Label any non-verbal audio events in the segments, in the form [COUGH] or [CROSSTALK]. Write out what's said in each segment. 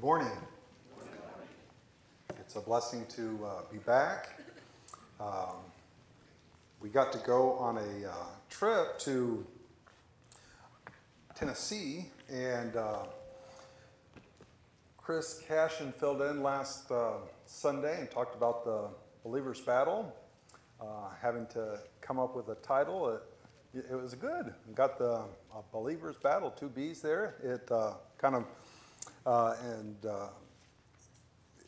Good morning. It's a blessing to uh, be back. Um, we got to go on a uh, trip to Tennessee, and uh, Chris Cashin filled in last uh, Sunday and talked about the believer's battle, uh, having to come up with a title. It, it was good. We got the uh, believer's battle, two B's there. It kind of and uh,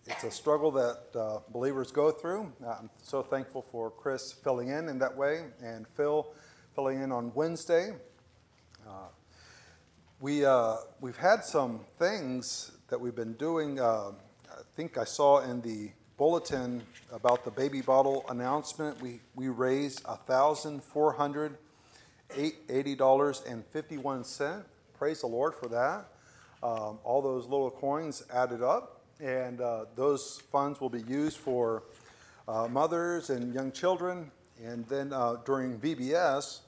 it's a struggle that uh, believers go through. I'm so thankful for Chris filling in in that way and Phil filling in on Wednesday. Uh, we, uh, we've had some things that we've been doing. Uh, I think I saw in the bulletin about the baby bottle announcement. We, we raised $1,480.51. Praise the Lord for that. Um, all those little coins added up, and uh, those funds will be used for uh, mothers and young children. And then uh, during VBS,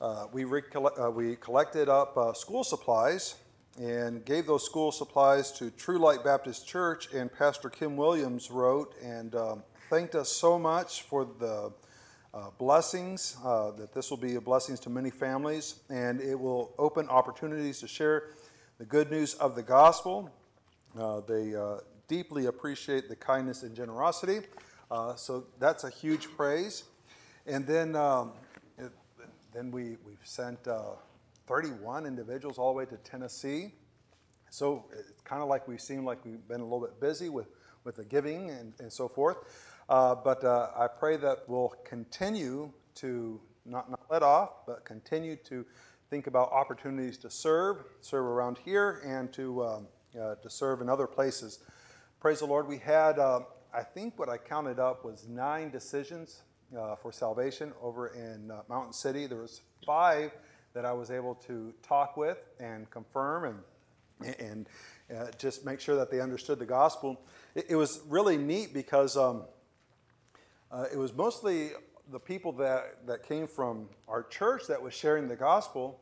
uh, we, uh, we collected up uh, school supplies and gave those school supplies to True Light Baptist Church. And Pastor Kim Williams wrote and um, thanked us so much for the uh, blessings, uh, that this will be a blessings to many families, and it will open opportunities to share the good news of the gospel. Uh, they uh, deeply appreciate the kindness and generosity. Uh, so that's a huge praise. And then, um, it, then we, we've sent uh, 31 individuals all the way to Tennessee. So it's kind of like we seem like we've been a little bit busy with, with the giving and, and so forth. Uh, but uh, I pray that we'll continue to not, not let off, but continue to think about opportunities to serve, serve around here, and to, um, uh, to serve in other places. Praise the Lord. We had, uh, I think what I counted up was nine decisions uh, for salvation over in uh, Mountain City. There was five that I was able to talk with and confirm and, and uh, just make sure that they understood the gospel. It, it was really neat because um, uh, it was mostly the people that, that came from our church that was sharing the gospel.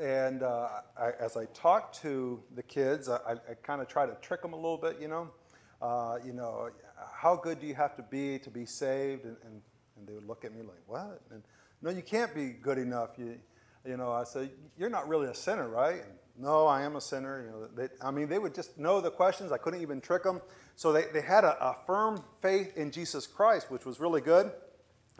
And uh, I, as I talked to the kids, I, I kind of try to trick them a little bit, you know. Uh, you know, how good do you have to be to be saved? And, and, and, they would look at me like, what? And no, you can't be good enough. You, you know, I said, you're not really a sinner, right? And, no, I am a sinner. You know, they, I mean, they would just know the questions. I couldn't even trick them. So they, they had a, a firm faith in Jesus Christ, which was really good.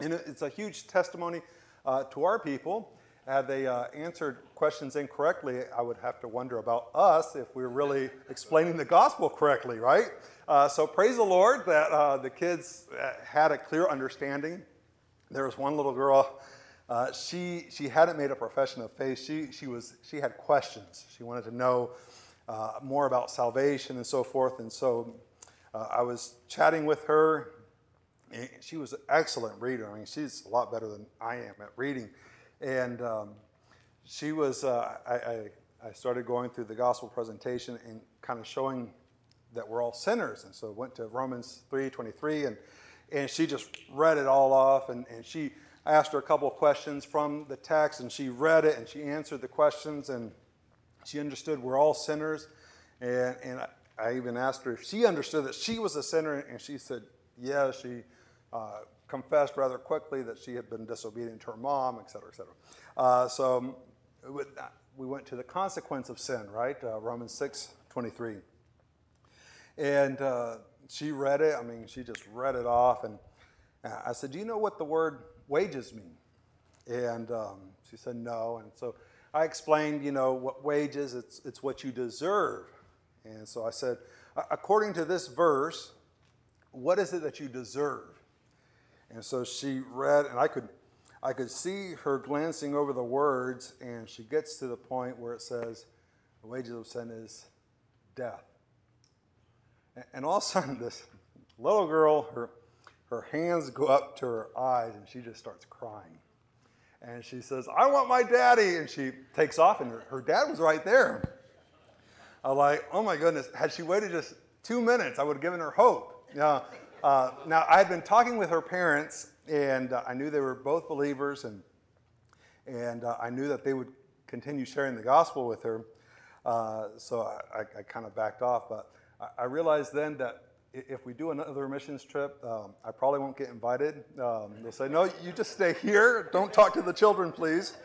And it's a huge testimony uh, to our people. Had they uh, answered questions incorrectly, I would have to wonder about us if we're really explaining the gospel correctly, right? Uh, so praise the Lord that uh, the kids uh, had a clear understanding. There was one little girl. Uh, she, she hadn't made a profession of faith. She, she, was, she had questions. She wanted to know more about salvation and so forth. And so I was chatting with her, she was an excellent reader. I mean, she's a lot better than I am at reading. And um, she was, uh, I, I, I, started going through the gospel presentation and kind of showing that we're all sinners. And so went to Romans 3 23, and, and she just read it all off. And, and she asked her a couple of questions from the text, and she read it and she answered the questions, and she understood we're all sinners. And, and I, I even asked her if she understood that she was a sinner, and she said, yeah, she uh, confessed rather quickly that she had been disobedient to her mom, et cetera, et cetera. Uh, so we went to the consequence of sin, right? Uh, Romans 6 23. And uh, she read it. I mean, she just read it off. And I said, Do you know what the word wages mean? And um, she said, No. And so I explained, you know, what wages, it's, it's what you deserve. And so I said, According to this verse, what is it that you deserve? And so she read, and I could, I could see her glancing over the words, and she gets to the point where it says, The wages of sin is death. And all of a sudden, this little girl, her, her hands go up to her eyes, and she just starts crying. And she says, I want my daddy. And she takes off, and her, her dad was right there. I'm like, oh my goodness. Had she waited just two minutes, I would have given her hope. Yeah. Uh, now, I had been talking with her parents, and uh, I knew they were both believers, and, and uh, I knew that they would continue sharing the gospel with her. Uh, so I, I, I kind of backed off. But I, I, realized then that if we do another missions trip, um, I probably won't get invited. Um, they'll say, no, you just stay here. Don't talk to the children, please.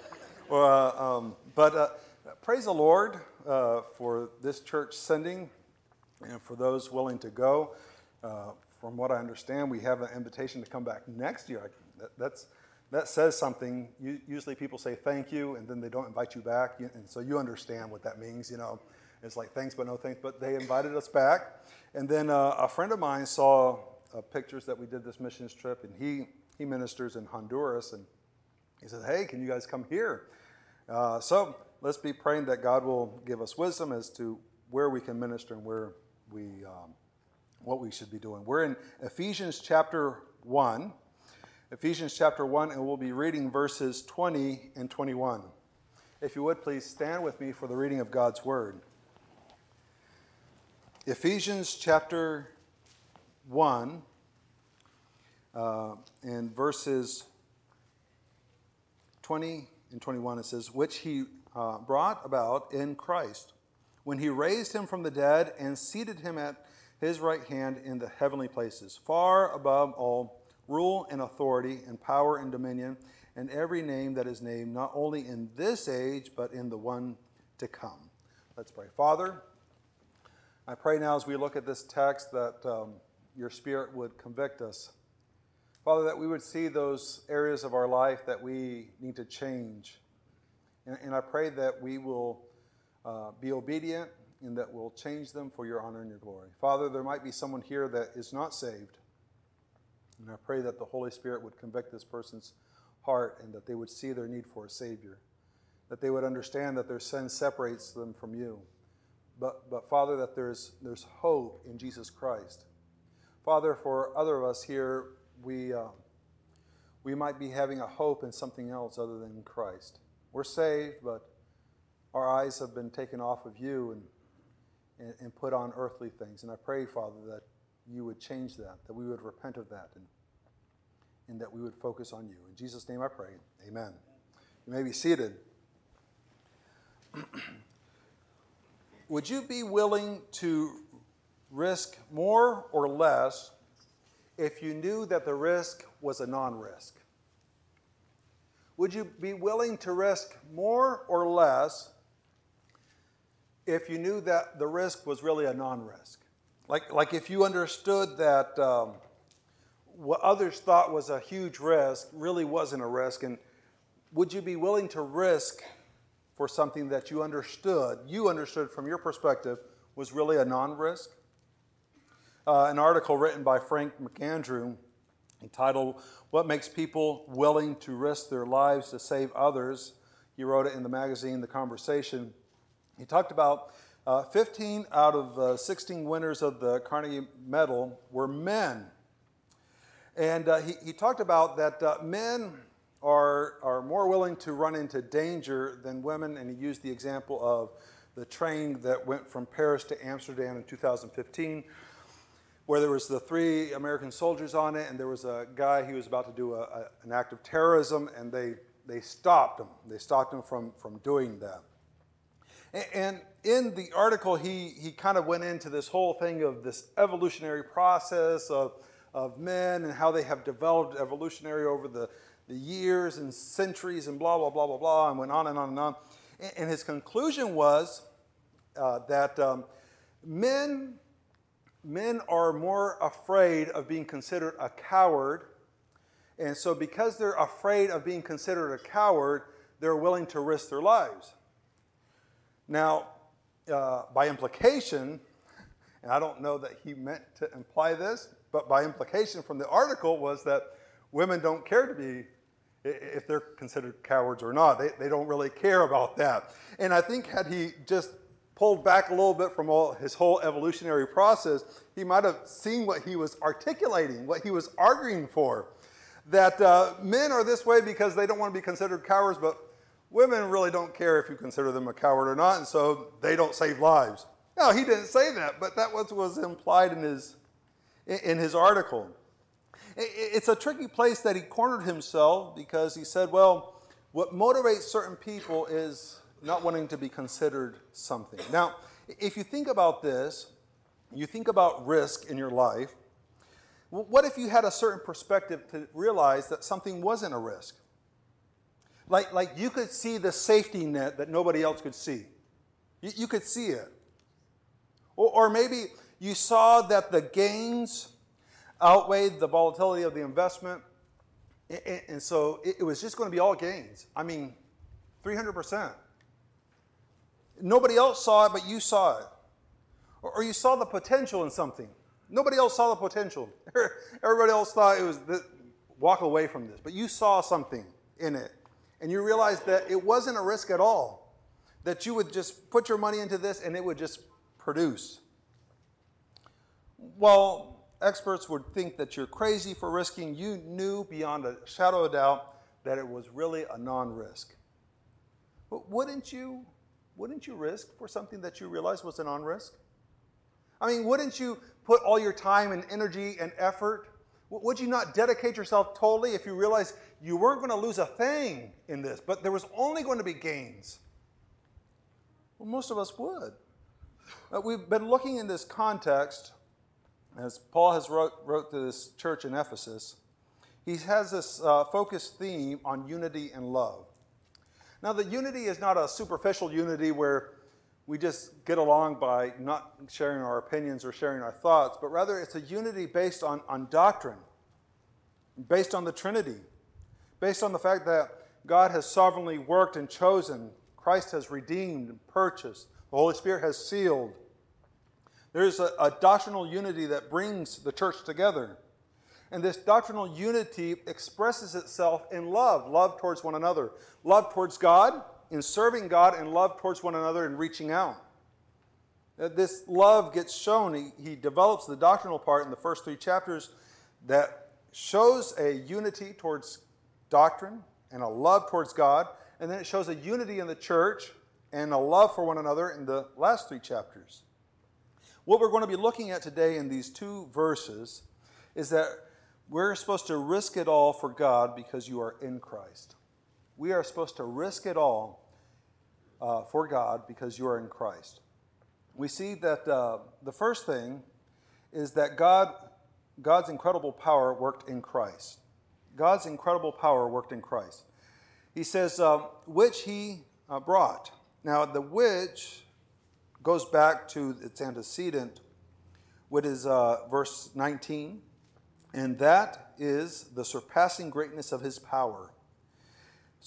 Uh, um, but praise the Lord for this church sending and for those willing to go. From what I understand, we have an invitation to come back next year. That, that's, that says something. usually people say thank you and then they don't invite you back. And so you understand what that means, you know. It's like thanks but no thanks, but they invited us back. And then uh, a friend of mine saw uh, pictures that we did this missions trip, and he, he ministers in Honduras. And he said, Hey, can you guys come here? Uh, so let's be praying that God will give us wisdom as to where we can minister and where we, um, what we should be doing. We're in Ephesians chapter 1. Ephesians chapter 1, and we'll be reading verses 20 and 21. If you would please stand with me for the reading of God's word. Ephesians chapter 1 uh, and verses 20 and 21, it says, Which he uh, brought about in Christ when he raised him from the dead and seated him at his right hand in the heavenly places, far above all rule and authority and power and dominion and every name that is named, not only in this age, but in the one to come. Let's pray. Father, I pray now as we look at this text that um, your Spirit would convict us. Father, that we would see those areas of our life that we need to change. And, and I pray that we will uh, be obedient and that we'll change them for your honor and your glory. Father, there might be someone here that is not saved. And I pray that the Holy Spirit would convict this person's heart and that they would see their need for a Savior, that they would understand that their sin separates them from you but, but Father, that there's, there's hope in Jesus Christ. Father, for other of us here, we, uh, we might be having a hope in something else other than Christ. We're saved, but our eyes have been taken off of you and, and, and put on earthly things. And I pray, Father, that you would change that, that we would repent of that, and, and that we would focus on you. In Jesus' name I pray. Amen. You may be seated. [CLEARS THROAT] would you be willing to risk more or less if you knew that the risk was a non risk? Would you be willing to risk more or less if you knew that the risk was really a non risk? Like, like if you understood that um, what others thought was a huge risk really wasn't a risk, and would you be willing to risk for something that you understood, you understood from your perspective, was really a non risk. Uh, an article written by Frank McAndrew entitled, What Makes People Willing to Risk Their Lives to Save Others. He wrote it in the magazine The Conversation. He talked about uh, 15 out of uh, 16 winners of the Carnegie Medal were men. And uh, he, he talked about that uh, men are, are more willing to run into danger than women, and he used the example of the train that went from Paris to Amsterdam in 2015, where there was the three American soldiers on it, and there was a guy who was about to do a, a, an act of terrorism, and they, they stopped him. They stopped him from, from doing that. And, in the article, he, he kind of went into this whole thing of this evolutionary process of, of men and how they have developed evolutionary over the the years and centuries and blah, blah, blah, blah, blah, and went on and on and on. And his conclusion was uh, that um, men, men are more afraid of being considered a coward. And so, because they're afraid of being considered a coward, they're willing to risk their lives. Now, uh, by implication, and I don't know that he meant to imply this, but by implication from the article was that women don't care to be if they're considered cowards or not. They, they don't really care about that. And I think had he just pulled back a little bit from all his whole evolutionary process, he might have seen what he was articulating, what he was arguing for. That uh, men are this way because they don't want to be considered cowards, but women really don't care if you consider them a coward or not, and so they don't save lives. No, he didn't say that, but that was, was implied in his, in his article it's a tricky place that he cornered himself because he said, well, what motivates certain people is not wanting to be considered something. Now, if you think about this, you think about risk in your life. What if you had a certain perspective to realize that something wasn't a risk? Like, like you could see the safety net that nobody else could see. You, you could see it. Or, or maybe you saw that the gains outweighed the volatility of the investment. And, and so it, it was just going to be all gains. I mean, 300%. Nobody else saw it, but you saw it. Or, or you saw the potential in something. Nobody else saw the potential. [LAUGHS] Everybody else thought it was the, walk away from this, but you saw something in it. And you realized that it wasn't a risk at all. That you would just put your money into this and it would just produce. Well, experts would think that you're crazy for risking. You knew beyond a shadow of doubt that it was really a non-risk. But wouldn't you, wouldn't you risk for something that you realized was a non-risk? I mean, wouldn't you put all your time and energy and effort? Would you not dedicate yourself totally if you realized you weren't going to lose a thing in this, but there was only going to be gains? Well, most of us would. We've been looking in this context, as Paul has wrote, wrote to this church in Ephesus. He has this uh, focused theme on unity and love. Now, the unity is not a superficial unity where we just get along by not sharing our opinions or sharing our thoughts, but rather it's a unity based on, on doctrine, based on the Trinity, based on the fact that God has sovereignly worked and chosen, Christ has redeemed and purchased, the Holy Spirit has sealed. There's a, a doctrinal unity that brings the church together. And this doctrinal unity expresses itself in love love towards one another, love towards God in serving God and love towards one another and reaching out. This love gets shown. He, he develops the doctrinal part in the first three chapters that shows a unity towards doctrine and a love towards God. And then it shows a unity in the church and a love for one another in the last three chapters. What we're going to be looking at today in these two verses is that we're supposed to risk it all for God because you are in Christ we are supposed to risk it all uh, for God because you are in Christ. We see that uh, the first thing is that God, God's incredible power worked in Christ. God's incredible power worked in Christ. He says, uh, which he uh, brought. Now, the which goes back to its antecedent, which is uh, verse 19, and that is the surpassing greatness of his power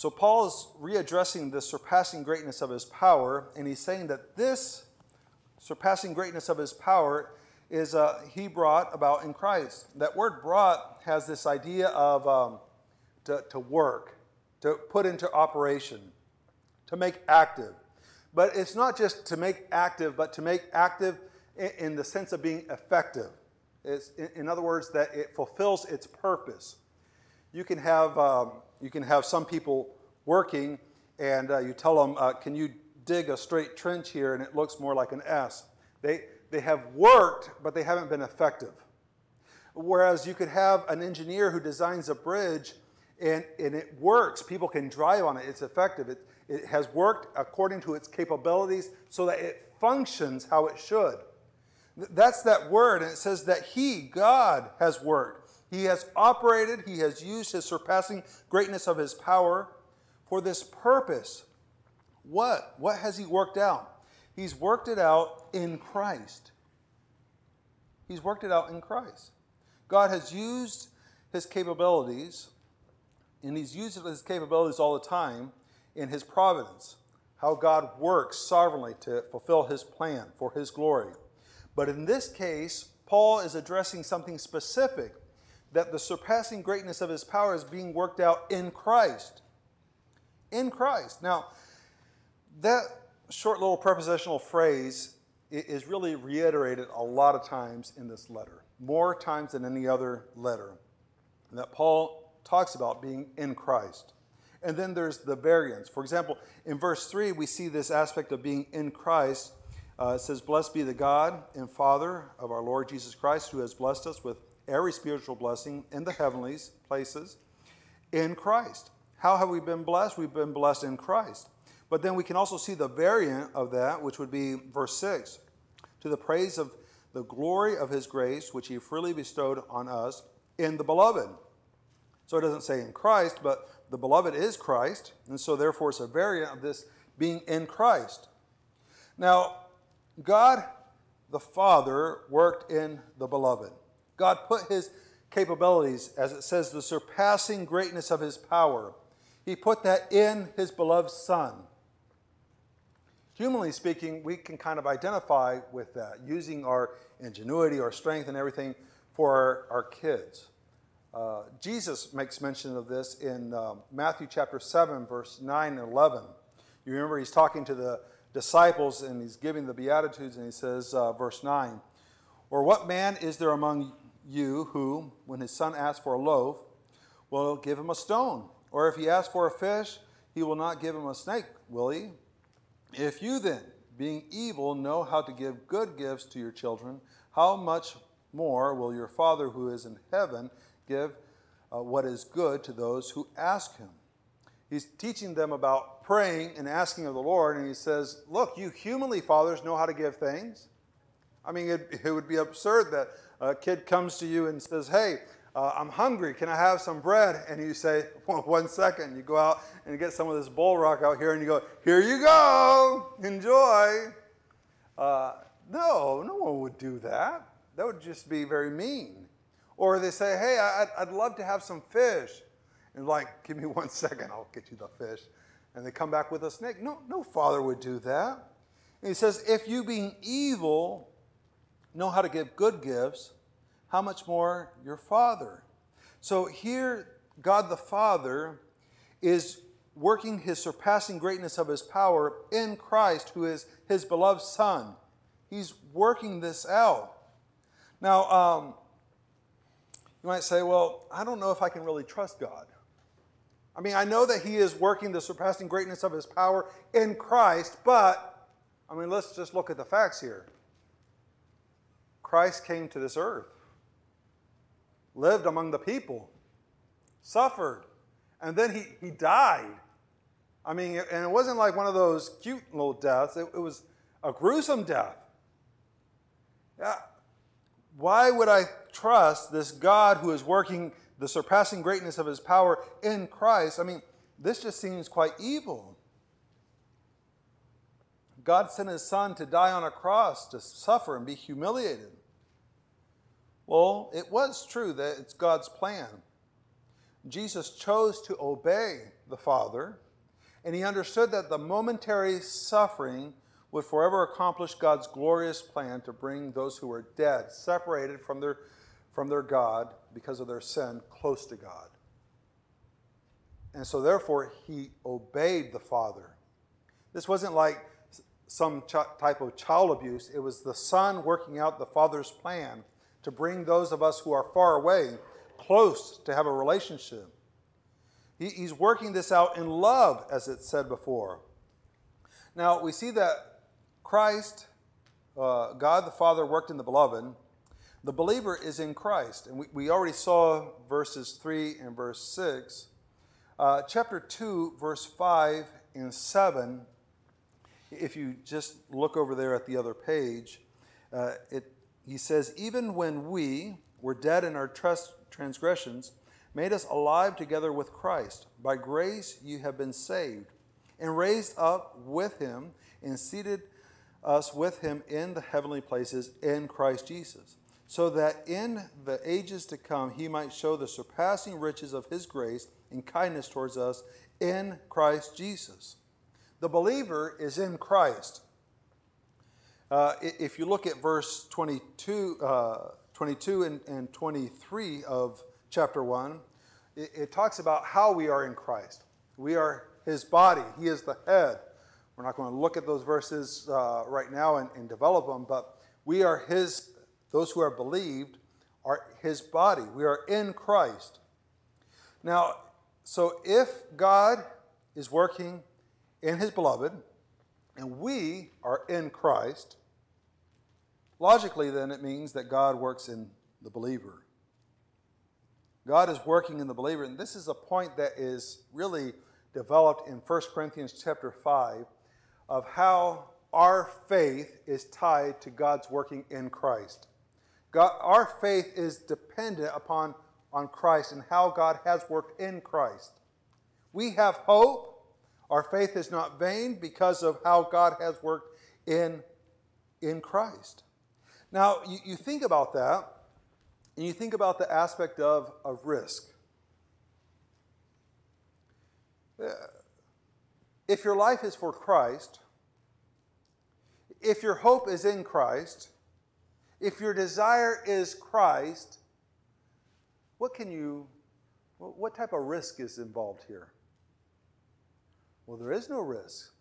so Paul is readdressing the surpassing greatness of his power, and he's saying that this surpassing greatness of his power is uh, he brought about in Christ. That word brought has this idea of um, to, to work, to put into operation, to make active. But it's not just to make active, but to make active in, in the sense of being effective. It's, in, in, other words, that it fulfills its purpose. You can have um, you can have some people working and uh, you tell them, uh, can you dig a straight trench here? And it looks more like an S. They, they have worked, but they haven't been effective. Whereas you could have an engineer who designs a bridge and, and it works. People can drive on it. It's effective. It, it has worked according to its capabilities so that it functions how it should. That's that word, and it says that He, God, has worked. He has operated, he has used his surpassing greatness of his power for this purpose. What? What has he worked out? He's worked it out in Christ. He's worked it out in Christ. God has used his capabilities, and he's used his capabilities all the time in his providence. How God works sovereignly to fulfill his plan for his glory. But in this case, Paul is addressing something specific that the surpassing greatness of his power is being worked out in Christ. In Christ. Now, that short little prepositional phrase is really reiterated a lot of times in this letter, more times than any other letter that Paul talks about being in Christ. And then there's the variance. For example, in verse 3, we see this aspect of being in Christ. Uh, it says, Blessed be the God and Father of our Lord Jesus Christ, who has blessed us with every spiritual blessing in the heavenlies places in Christ, How have we been blessed? We've been blessed in Christ. But then we can also see the variant of that, which would be verse 6 to the praise of the glory of his grace, which he freely bestowed on us in the beloved. So it doesn't say in Christ, but the beloved is Christ, and so therefore it's a variant of this being in Christ. Now, God the Father worked in the beloved. God put his capabilities, as it says, the surpassing greatness of his power. He put that in his beloved Son. Humanly speaking, we can kind of identify with that, using our ingenuity, our strength, and everything for our, our kids. Uh, Jesus makes mention of this in um, Matthew chapter 7, verse 9 and 11. You remember he's talking to the disciples and he's giving the Beatitudes, and he says, uh, verse 9, Or what man is there among you who, when his son asks for a loaf, will give him a stone? Or if he asks for a fish, he will not give him a snake, will he? If you then, being evil, know how to give good gifts to your children, how much more will your Father who is in heaven give uh, what is good to those who ask him? He's teaching them about praying and asking of the Lord, and he says, Look, you humanly fathers know how to give things. I mean, it, it would be absurd that a kid comes to you and says, Hey, uh, I'm hungry. Can I have some bread? And you say, [LAUGHS] well, One second. You go out and get some of this bull rock out here and you go, Here you go. Enjoy. Uh, no, no one would do that. That would just be very mean. Or they say, Hey, I'd, I'd love to have some fish. And like, [LAUGHS] give me one second, I'll get you the fish. And they come back with a snake. No, no father would do that. And he says, If you being evil know how to give good gifts, how much more your Father? So here, God the Father is working his surpassing greatness of his power in Christ, who is his beloved Son. He's working this out. Now, um, you might say, well, I don't know if I can really trust God. I mean, I know that he is working the surpassing greatness of his power in Christ, but, I mean, let's just look at the facts here. Christ came to this earth, lived among the people, suffered, and then he, he died. I mean, and it wasn't like one of those cute little deaths, it, it was a gruesome death. Yeah. Why would I trust this God who is working the surpassing greatness of his power in Christ? I mean, this just seems quite evil. God sent his son to die on a cross, to suffer and be humiliated. Well, it was true that it's God's plan. Jesus chose to obey the Father, and he understood that the momentary suffering would forever accomplish God's glorious plan to bring those who were dead, separated from their, from their God because of their sin, close to God. And so, therefore, he obeyed the Father. This wasn't like some ch- type of child abuse, it was the Son working out the Father's plan to bring those of us who are far away close to have a relationship. He, he's working this out in love, as it said before. Now, we see that Christ, uh, God the Father, worked in the beloved. The believer is in Christ. And we, we already saw verses 3 and verse 6. Uh, chapter 2, verse 5 and 7, if you just look over there at the other page, uh, it he says, Even when we were dead in our transgressions, made us alive together with Christ. By grace you have been saved, and raised up with him, and seated us with him in the heavenly places in Christ Jesus, so that in the ages to come he might show the surpassing riches of his grace and kindness towards us in Christ Jesus. The believer is in Christ. Uh, if you look at verse 22, uh, 22 and, and, 23 of chapter 1, it, it, talks about how we are in Christ. We are his body, he is the head. We're not going to look at those verses uh, right now and, and develop them, but we are his, those who are believed are his body. We are in Christ. Now, so if God is working in his beloved, and we are in Christ, Logically, then, it means that God works in the believer. God is working in the believer. And this is a point that is really developed in 1 Corinthians chapter 5 of how our faith is tied to God's working in Christ. God, our faith is dependent upon on Christ and how God has worked in Christ. We have hope. Our faith is not vain because of how God has worked in, in Christ. Now, you, you think about that, and you think about the aspect of, of risk. Uh, if your life is for Christ, if your hope is in Christ, if your desire is Christ, what can you, what type of risk is involved here? Well, there is no risk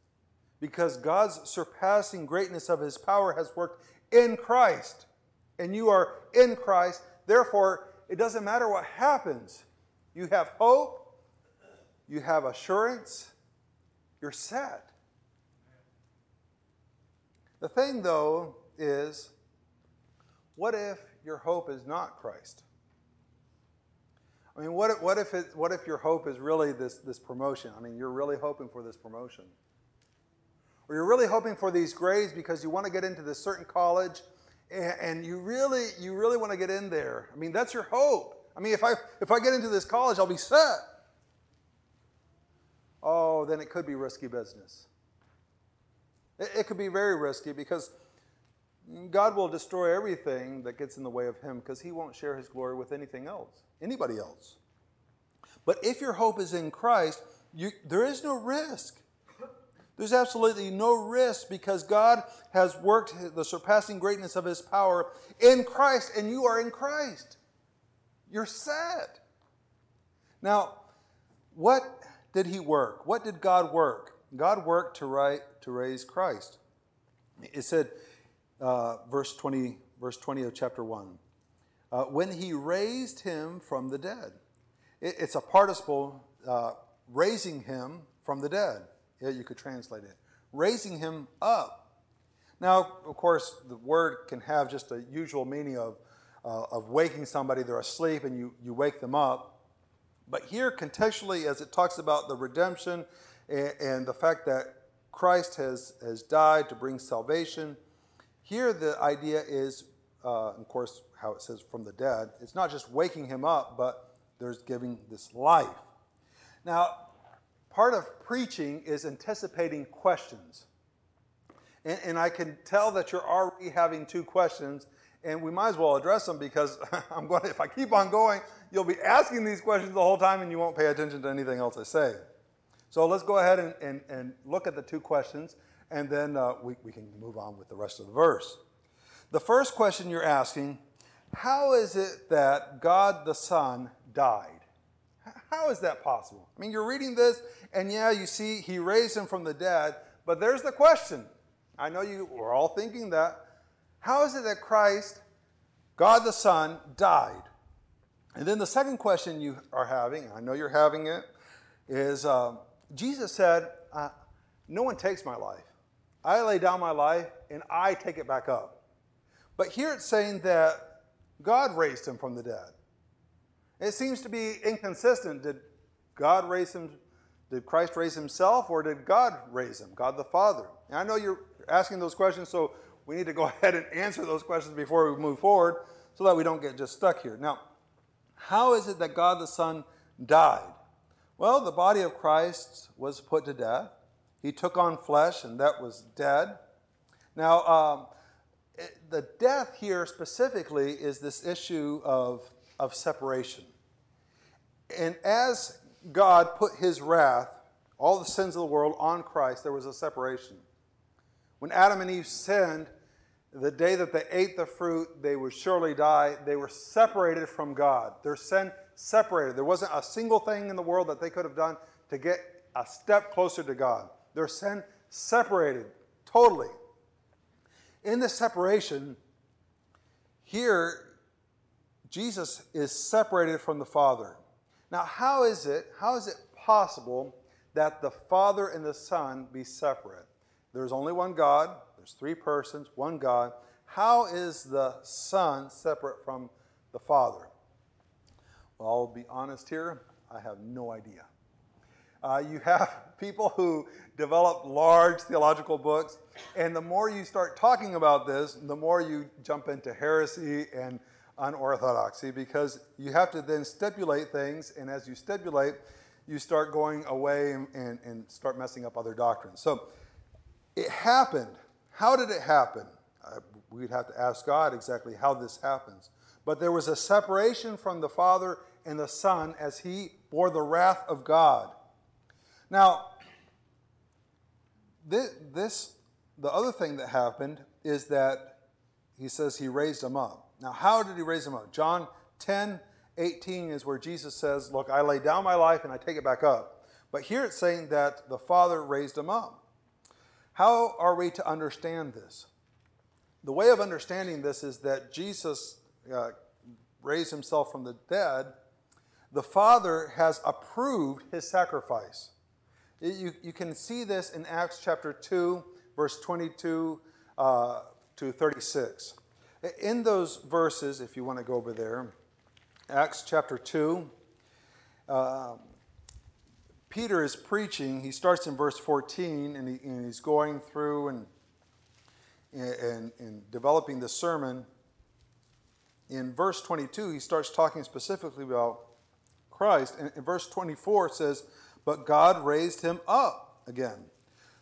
because God's surpassing greatness of his power has worked in Christ. And you are in Christ. Therefore, it doesn't matter what happens. You have hope, you have assurance, you're set. The thing, though, is what if your hope is not Christ? I mean, what if, what if, it, what if your hope is really this, this promotion? I mean, you're really hoping for this promotion. Or you're really hoping for these grades because you want to get into this certain college and, you really, you really want to get in there. I mean, that's your hope. I mean, if I, if I get into this college, I'll be set. Oh, then it could be risky business. It, it could be very risky because God will destroy everything that gets in the way of Him because He won't share His glory with anything else, anybody else. But if your hope is in Christ, you, there is no risk. There's absolutely no risk because God has worked the surpassing greatness of His power in Christ, and you are in Christ. You're set. Now, what did He work? What did God work? God worked to, right, to raise Christ. It said, uh, verse 20, verse 20 of chapter 1, uh, when He raised Him from the dead. It, it's a participle, uh, raising Him from the dead. Yeah, you could translate it. Raising him up. Now, of course, the word can have just a usual meaning of, uh, of waking somebody, they're asleep, and you, you wake them up. But here, contextually, as it talks about the redemption and, and the fact that Christ has, has died to bring salvation, here the idea is, uh, of course, how it says from the dead, it's not just waking him up, but there's giving this life. Now, part of preaching is anticipating questions. And, and, I can tell that you're already having two questions, and we might as well address them because [LAUGHS] I'm going to, if I keep on going, you'll be asking these questions the whole time and you won't pay attention to anything else I say. So let's go ahead and, and, and look at the two questions, and then uh, we, we can move on with the rest of the verse. The first question you're asking how is it that God the Son died? How is that possible? I mean, you're reading this, and yeah, you see he raised him from the dead, but there's the question. I know you were all thinking that. How is it that Christ, God the Son, died? And then the second question you are having, I know you're having it, is uh, Jesus said, uh, No one takes my life. I lay down my life and I take it back up. But here it's saying that God raised him from the dead. It seems to be inconsistent. Did God raise him? Did Christ raise himself or did God raise him? God the Father. And I know you're asking those questions, so we need to go [LAUGHS] ahead and answer those questions before we move forward so that we don't get just stuck here. Now, how is it that God the Son died? Well, the body of Christ was put to death. He took on flesh, and that was dead. Now, um, it, the death here specifically is this issue of of separation. And as God put his wrath, all the sins of the world, on Christ, there was a separation. When Adam and Eve sinned, the day that they ate the fruit, they would surely die. They were separated from God. Their sin separated. There wasn't a single thing in the world that they could have done to get a step closer to God. Their sin separated totally. In this separation, here Jesus is separated from the Father. Now, how is it, how is it possible that the Father and the Son be separate? There's only one God, there's three persons, one God. How is the Son separate from the Father? Well, I'll be honest here, I have no idea. Uh, you have [LAUGHS] people who develop large theological books, and the more you start talking about this, the more you jump into heresy and unorthodoxy because you have to then stipulate things, and as you stipulate, you start going away and, and, and start messing up other doctrines. So it happened. How did it happen? Uh, we'd have to ask God exactly how this happens. But there was a separation from the Father and the Son as he bore the wrath of God. Now, this, this, the other thing that happened is that he says he raised him up. Now, how did he raise him up? John 10, 18 is where Jesus says, Look, I lay down my life and I take it back up. But here it's saying that the Father raised him up. How are we to understand this? The way of understanding this is that Jesus uh, raised himself from the dead. The Father has approved his sacrifice. You, you can see this in Acts chapter 2, verse 22 uh, to 36. In those verses, if you want to go over there, Acts chapter 2, uh, Peter is preaching. He starts in verse 14 and, he, and he's going through and, and, and developing the sermon. In verse 22, he starts talking specifically about Christ. And in verse 24, it says, but God raised him up again,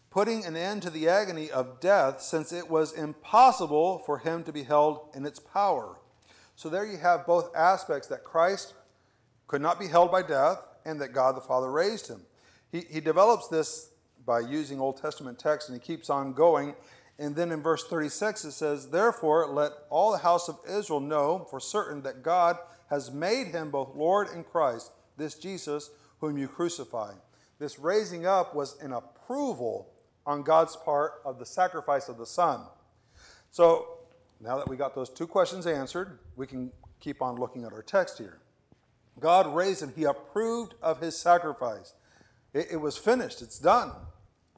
putting an end to the agony of death, since it was impossible for him to be held in its power. So there you have both aspects that Christ could not be held by death and that God the Father raised him. He, he develops this by using Old Testament text and he keeps on going. And then in verse 36 it says, Therefore let all the house of Israel know for certain that God has made him both Lord and Christ, this Jesus whom you crucified. This raising up was an approval on God's part of the sacrifice of the Son. So now that we got those two questions answered, we can keep on looking at our text here. God raised him, he approved of his sacrifice. It, it was finished, it's done.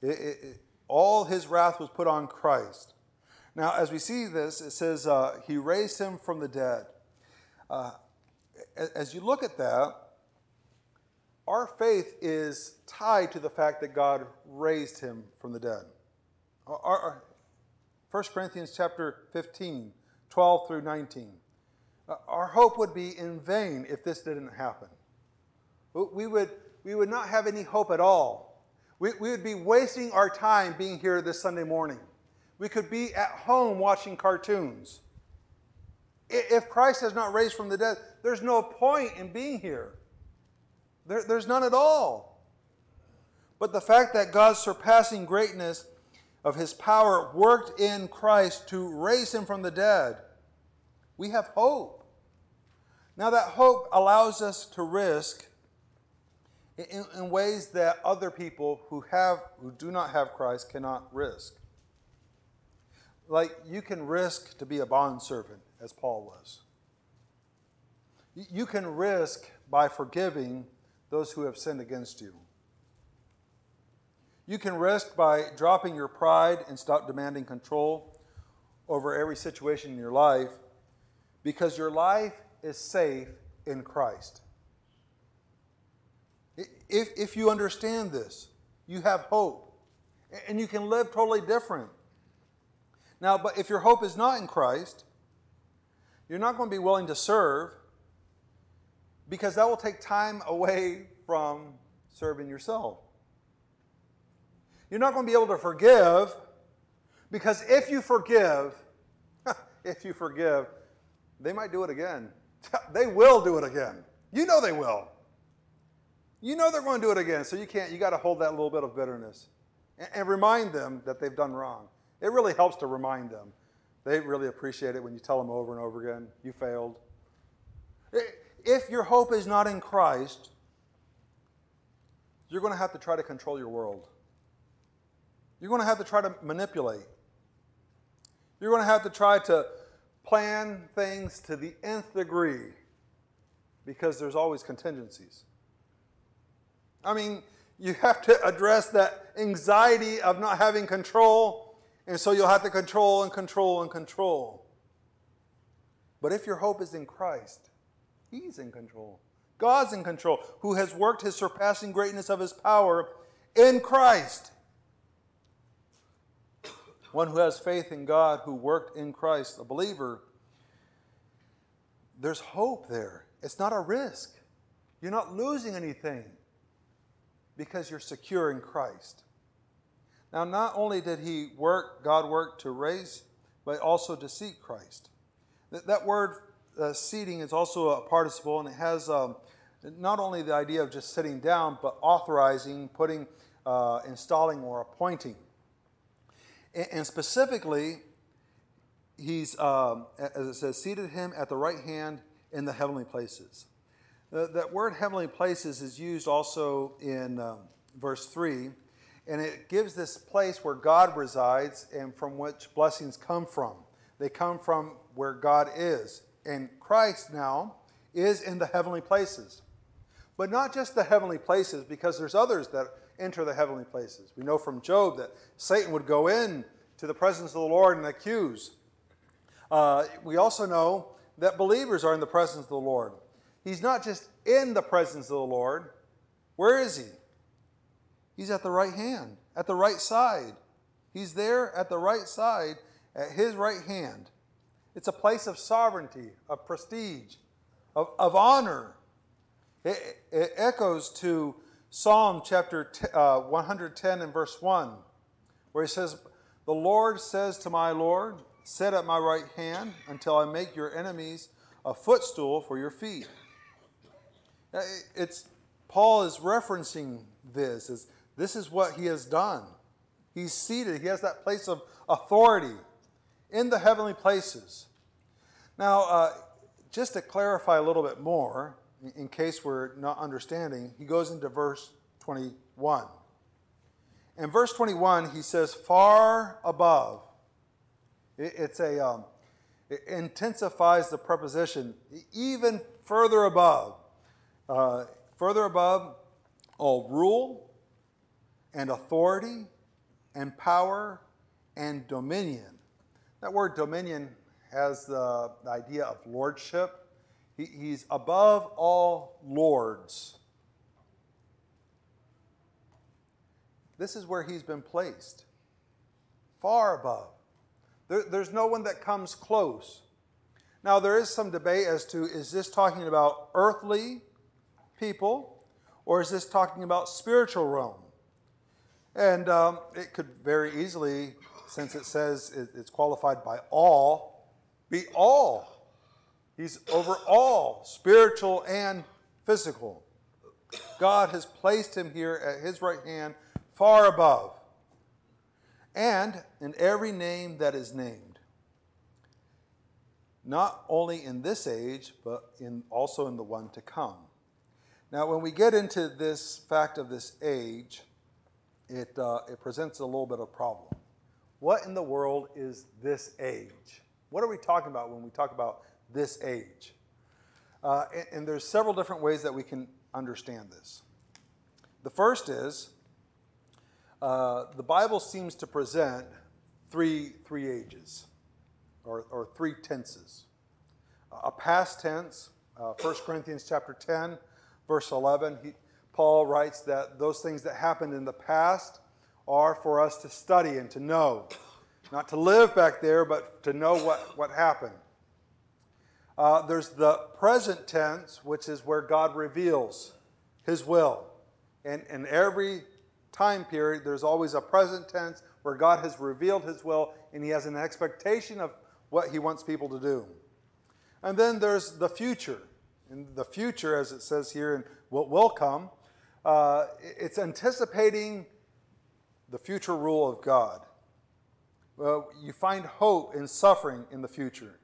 It, it, all his wrath was put on Christ. Now, as we see this, it says uh, he raised him from the dead. Uh, as you look at that, our faith is tied to the fact that God raised him from the dead. Our, our, 1 Corinthians chapter 15, 12 through 19. Uh, our hope would be in vain if this didn't happen. We would, we would not have any hope at all. We, we would be wasting our time being here this Sunday morning. We could be at home watching cartoons. If Christ has not raised from the dead, there's no point in being here. There, there's none at all. But the fact that God's surpassing greatness of his power worked in Christ to raise him from the dead, we have hope. Now, that hope allows us to risk in, in, ways that other people who have who do not have Christ cannot risk. Like you can risk to be a bondservant, as Paul was. You can risk by forgiving those who have sinned against you. You can rest by dropping your pride and stop demanding control over every situation in your life because your life is safe in Christ. If, if you understand this, you have hope and you can live totally different. Now, but if your hope is not in Christ, you're not going to be willing to serve because that will take time away from serving yourself. You're not going to be able to forgive because if you forgive, [LAUGHS] if you forgive, they might do it again. [LAUGHS] they will do it again. You know they will. You know they're going to do it again, so you can't, you got to hold that little bit of bitterness and, and remind them that they've done wrong. It really helps to remind them. They really appreciate it when you tell them over and over again, you failed. If your hope is not in Christ, you're going to have to try to control your world. You're going to have to try to manipulate. You're going to have to try to plan things to the nth degree because there's always contingencies. I mean, you have to address that anxiety of not having control, and so you'll have to control and control and control. But if your hope is in Christ, He's in control. God's in control, who has worked his surpassing greatness of his power in Christ. One who has faith in God, who worked in Christ, a believer, there's hope there. It's not a risk. You're not losing anything because you're secure in Christ. Now, not only did he work, God worked to raise, but also to seek Christ. That, that word uh, seating is also a participle, and it has um, not only the idea of just sitting down, but authorizing, putting, uh, installing, or appointing. And, and specifically, he's, um, as it says, seated him at the right hand in the heavenly places. Uh, that word heavenly places is used also in um, verse 3, and it gives this place where God resides and from which blessings come from. They come from where God is. And Christ now is in the heavenly places. But not just the heavenly places, because there's others that enter the heavenly places. We know from Job that Satan would go in to the presence of the Lord and accuse. Uh, we also know that believers are in the presence of the Lord. He's not just in the presence of the Lord. Where is he? He's at the right hand, at the right side. He's there at the right side, at his right hand. It's a place of sovereignty, of prestige, of, of honor. It, it echoes to Psalm chapter t- uh, 110 and verse 1, where he says, The Lord says to my Lord, Sit at my right hand until I make your enemies a footstool for your feet. It's Paul is referencing this as this is what he has done. He's seated. He has that place of authority in the heavenly places. Now, uh, just to clarify a little bit more, in case we're not understanding, he goes into verse 21. In verse 21, he says, far above. It's a, um, it intensifies the preposition, even further above. Uh, further above all rule and authority and power and dominion. That word dominion has the, idea of lordship. He, he's above all lords. This is where he's been placed, far above. There, there's no one that comes close. Now, there is some debate as to is this talking about earthly people or is this talking about spiritual realm? And um, it could very easily, since it says it's qualified by all, be all. He's over all, spiritual and physical. God has placed him here at his right hand, far above and in every name that is named, not only in this age, but in, also in the one to come. Now, when we get into this fact of this age, it, uh, it presents a little bit of problem. What in the world is this age? What are we talking about when we talk about this age? Uh, and, and there's several different ways that we can understand this. The first is uh, the Bible seems to present three, three ages or, or three tenses. A past tense, uh, 1 Corinthians chapter 10, verse 11, he, Paul writes that those things that happened in the past are for us to study and to know. Not to live back there, but to know what, what happened. Uh, there's the present tense, which is where God reveals his will. And in every time period, there's always a present tense where God has revealed his will and he has an expectation of what he wants people to do. And then there's the future. And the future, as it says here, and what will come, uh, it's anticipating the future rule of God. Well, you find hope in suffering in the future.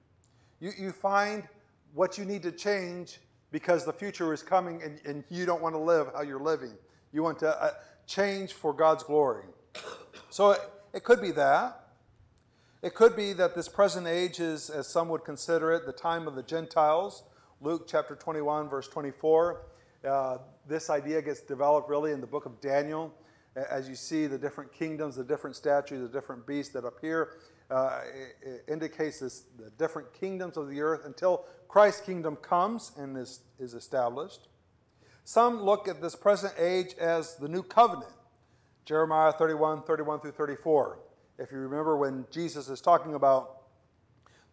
You, you find what you need to change because the future is coming and, and you don't want to live how you're living. You want to uh, change for God's glory. So it, it could be that. It could be that this present age is, as some would consider it, the time of the Gentiles. Luke chapter 21, verse 24. Uh, this idea gets developed really in the book of Daniel. As you see the different kingdoms, the different statues, the different beasts that appear, uh, it, it indicates this, the different kingdoms of the earth until Christ's kingdom comes and is, is established. Some look at this present age as the new covenant. Jeremiah 31, 31 through 34. If you remember when Jesus is talking about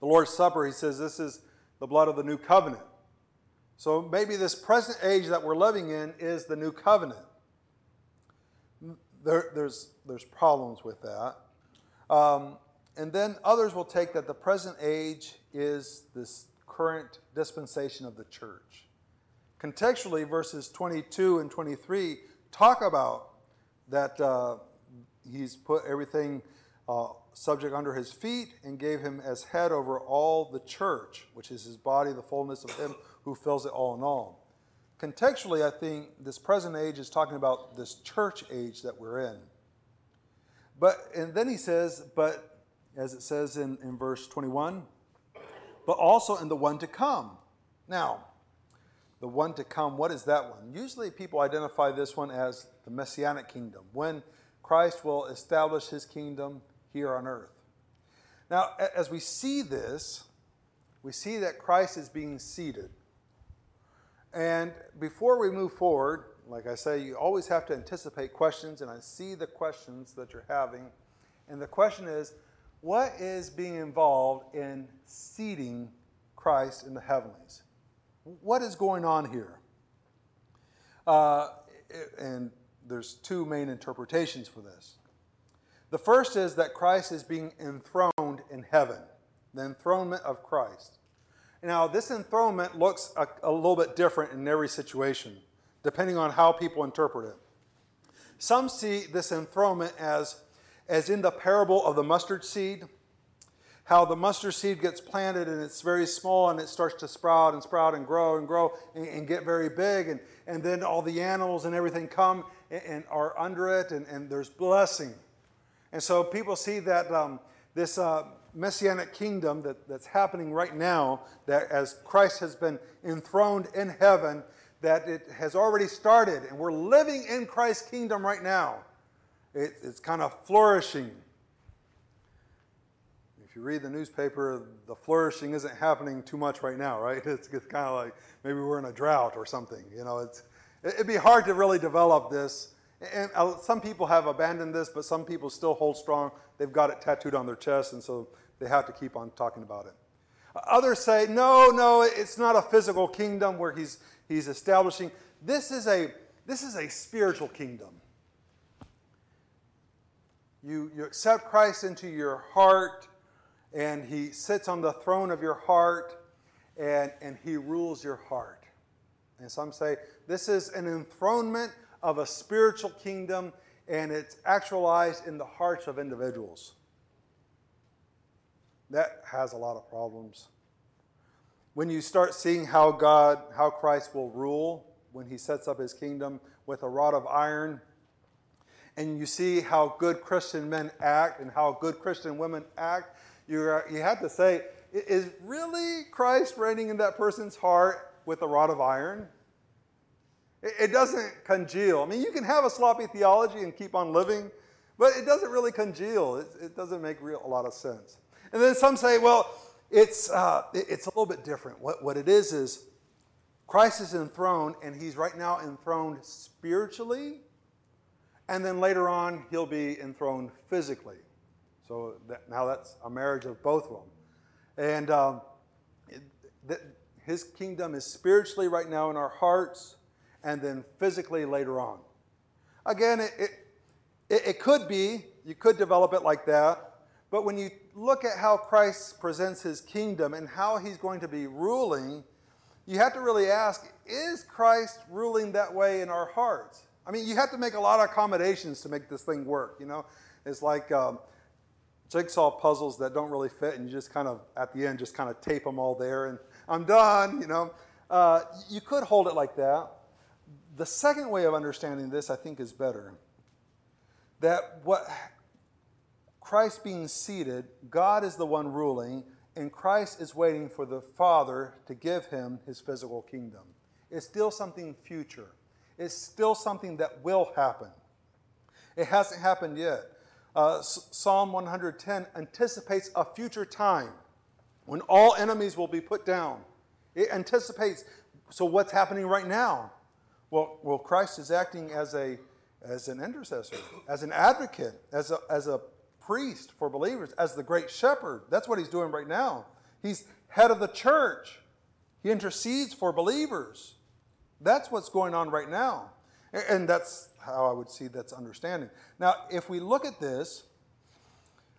the Lord's Supper, he says, This is the blood of the new covenant. So maybe this present age that we're living in is the new covenant. There, there's, there's problems with that. Um, and then others will take that the present age is this current dispensation of the church. Contextually, verses 22 and 23 talk about that uh, he's put everything uh, subject under his feet and gave him as head over all the church, which is his body, the fullness of him who fills it all in all. Contextually, I think this present age is talking about this church age that we're in. But, and then he says, but as it says in, in verse 21, but also in the one to come. Now, the one to come, what is that one? Usually people identify this one as the messianic kingdom, when Christ will establish his kingdom here on earth. Now, as we see this, we see that Christ is being seated. And before we move forward, like I say, you always have to anticipate questions, and I see the questions that you're having. And the question is, what is being involved in seating Christ in the heavenlies? what is going on here? Uh, and there's two main interpretations for this. The first is that Christ is being enthroned in heaven, the enthronement of Christ. Now, this enthronement looks a, a little bit different in every situation, depending on how people interpret it. Some see this enthronement as, as in the parable of the mustard seed how the mustard seed gets planted and it's very small and it starts to sprout and sprout and grow and grow and, and get very big. And, and then all the animals and everything come and, and are under it and, and, there's blessing. And so people see that um, this uh, messianic kingdom that, that's happening right now, that as Christ has been enthroned in heaven, that it has already started and we're living in Christ's kingdom right now. It, it's kind of flourishing. If you read the newspaper, the flourishing isn't happening too much right now, right? [LAUGHS] It's, it's kind of like maybe we're in a drought or something. You know, it's, it'd be hard to really develop this. And uh, some people have abandoned this, but some people still hold strong. They've got it tattooed on their chest, and so they have to keep on talking about it. Others say, no, no, it's not a physical kingdom where he's, he's establishing. This is, a, this is a spiritual kingdom. You, you accept Christ into your heart and he sits on the throne of your heart and, and he rules your heart. And some say this is an enthronement of a spiritual kingdom and it's actualized in the hearts of individuals. That has a lot of problems. When you start seeing how God, how Christ will rule when he sets up his kingdom with a rod of iron, and you see how good Christian men act and how good Christian women act, you, you have to say, is really Christ reigning in that person's heart with a rod of iron? It, it doesn't congeal. I mean, you can have a sloppy theology and keep on living, but it doesn't really congeal. It, it doesn't make real, a lot of sense. And then some say, well, it's, uh, it's a little bit different. What, what it is is Christ is enthroned, and he's right now enthroned spiritually, and then later on, he'll be enthroned physically. So that, now that's a marriage of both of them. And um, it, his kingdom is spiritually right now in our hearts and then physically later on. Again, it, it, it could be, you could develop it like that, but when you look at how Christ presents his kingdom and how he's going to be ruling, you have to really ask is Christ ruling that way in our hearts? I mean, you have to make a lot of accommodations to make this thing work, you know? It's like um, jigsaw puzzles that don't really fit, and you just kind of, at the end, just kind of tape them all there, and I'm done, you know. Uh, you could hold it like that. The second way of understanding this, I think, is better. That what Christ being seated, God is the one ruling, and Christ is waiting for the Father to give him his physical kingdom. It's still something future. It's still something that will happen. It hasn't happened yet. Uh, Psalm 110 anticipates a future time when all enemies will be put down. It anticipates, so what's happening right now? Well, well, Christ is acting as a as an intercessor, as an advocate, as a, as a priest for believers, as the great shepherd. That's what he's doing right now. He's head of the church. He intercedes for believers. That's what's going on right now. And that's how I would see that's understanding. Now, if we look at this,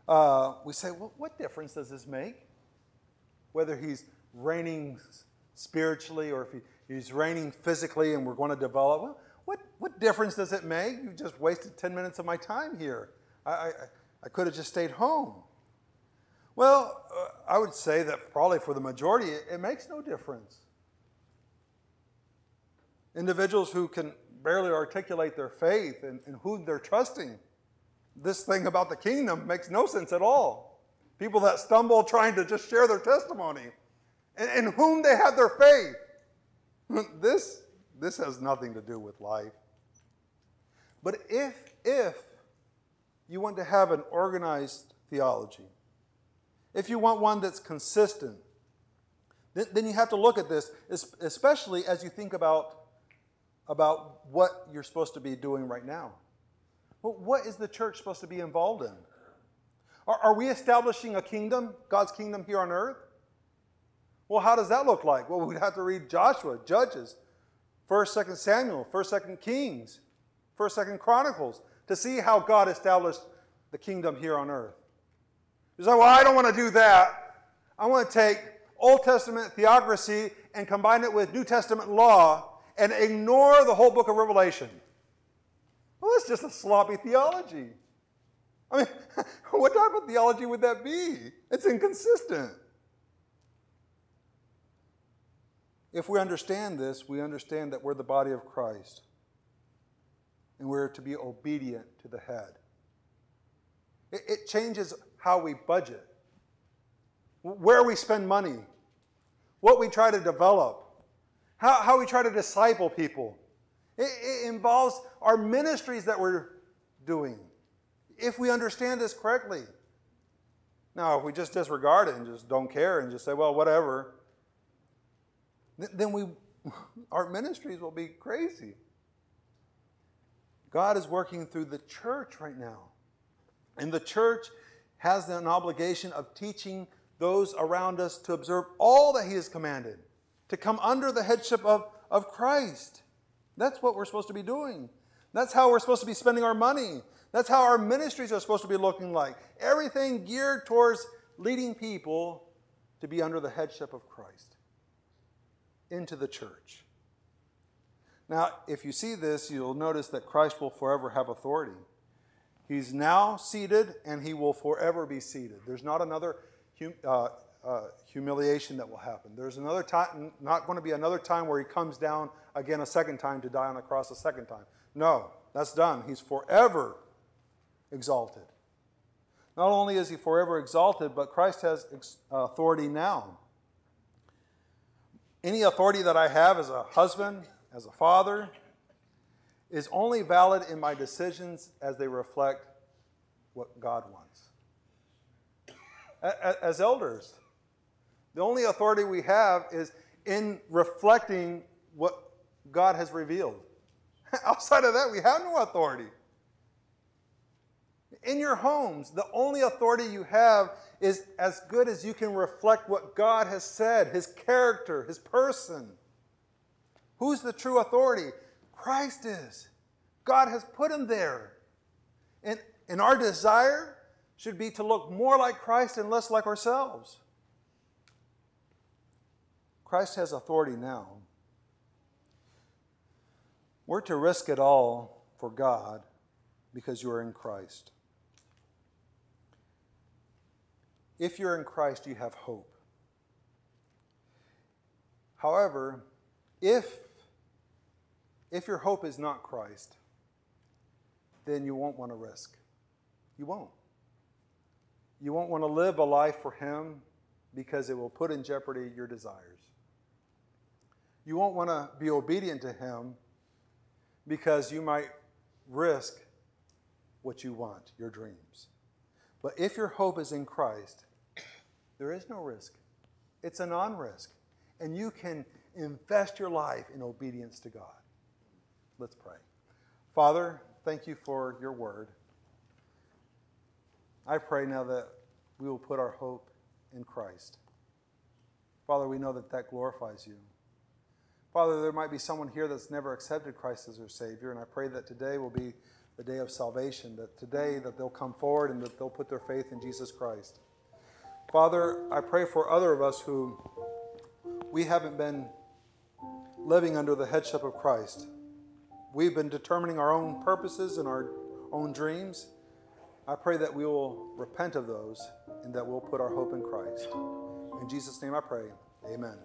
uh, we say, well, what difference does this make? Whether he's reigning spiritually or if he, he's reigning physically and we're going to develop, well, what, what difference does it make? You just wasted 10 minutes of my time here. I, I, I could have just stayed home. Well, uh, I would say that probably for the majority, it, makes no difference. Individuals who can barely articulate their faith and, and who they're trusting. This thing about the kingdom makes no sense at all. People that stumble trying to just share their testimony and in whom they have their faith. [LAUGHS] This, this has nothing to do with life. But if, if you want to have an organized theology, if you want one that's consistent, then, you have to look at this, especially as you think about about what you're supposed to be doing right now. Well, what is the church supposed to be involved in? Are, are we establishing a kingdom, God's kingdom here on earth? Well, how does that look like? Well, [LAUGHS] we'd have to read Joshua, Judges, 1st, 2nd Samuel, 1st, 2nd Kings, 1st, 2nd Chronicles to see how God established the kingdom here on earth. You say, well, I don't want to do that. I want to take Old Testament theocracy and combine it with New Testament law and ignore the whole book of Revelation. Well, that's just a sloppy theology. I mean, [LAUGHS] what type of theology would that be? It's inconsistent. If we understand this, we understand that we're the body of Christ and we're to be obedient to the head. It, it changes how we budget, where we spend money, what we try to develop, how, how we try to disciple people. It, it involves our ministries that we're doing, if we understand this correctly. Now, if we just disregard it and just don't care and just say, well, whatever, then we, [LAUGHS] our ministries will be crazy. God is working through the church right now. And the church has an obligation of teaching those around us to observe all that He has commanded to come under the headship of, of Christ. That's what we're supposed to be doing. That's how we're supposed to be spending our money. That's how our ministries are supposed to be looking like. Everything geared towards leading people to be under the headship of Christ into the church. Now, if you see this, you'll notice that Christ will forever have authority. He's now seated and he will forever be seated. There's not another uh, uh, humiliation that will happen. There's another time, not going to be another time where he comes down again a second time to die on the cross a second time. No, that's done. He's forever exalted. Not only is he forever exalted, but Christ has ex- authority now. Any authority that I have as a husband, as a father, is only valid in my decisions as they reflect what God wants. As elders, the only authority we have is in reflecting what God has revealed. [LAUGHS] Outside of that, we have no authority. In your homes, the only authority you have is as good as you can reflect what God has said, His character, His person. Who's the true authority? Christ is. God has put Him there. And, and our desire should be to look more like Christ and less like ourselves. Christ has authority now. We're to risk it all for God because you are in Christ. If you're in Christ, you have hope. However, if, if your hope is not Christ, then you won't want to risk. You won't. You won't want to live a life for Him because it will put in jeopardy your desires. You won't want to be obedient to Him because you might risk what you want, your dreams. But if your hope is in Christ, there is no risk. It's a non risk. And you can invest your life in obedience to God. Let's pray. Father, thank you for your word. I pray now that we will put our hope in Christ. Father, we know that that glorifies you. Father, there might be someone here that's never accepted Christ as their Savior, and I pray that today will be the day of salvation, that today that they'll come forward and that they'll put their faith in Jesus Christ. Father, I pray for other of us who we haven't been living under the headship of Christ. We've been determining our own purposes and our own dreams. I pray that we will repent of those and that we'll put our hope in Christ. In Jesus' name I pray. Amen.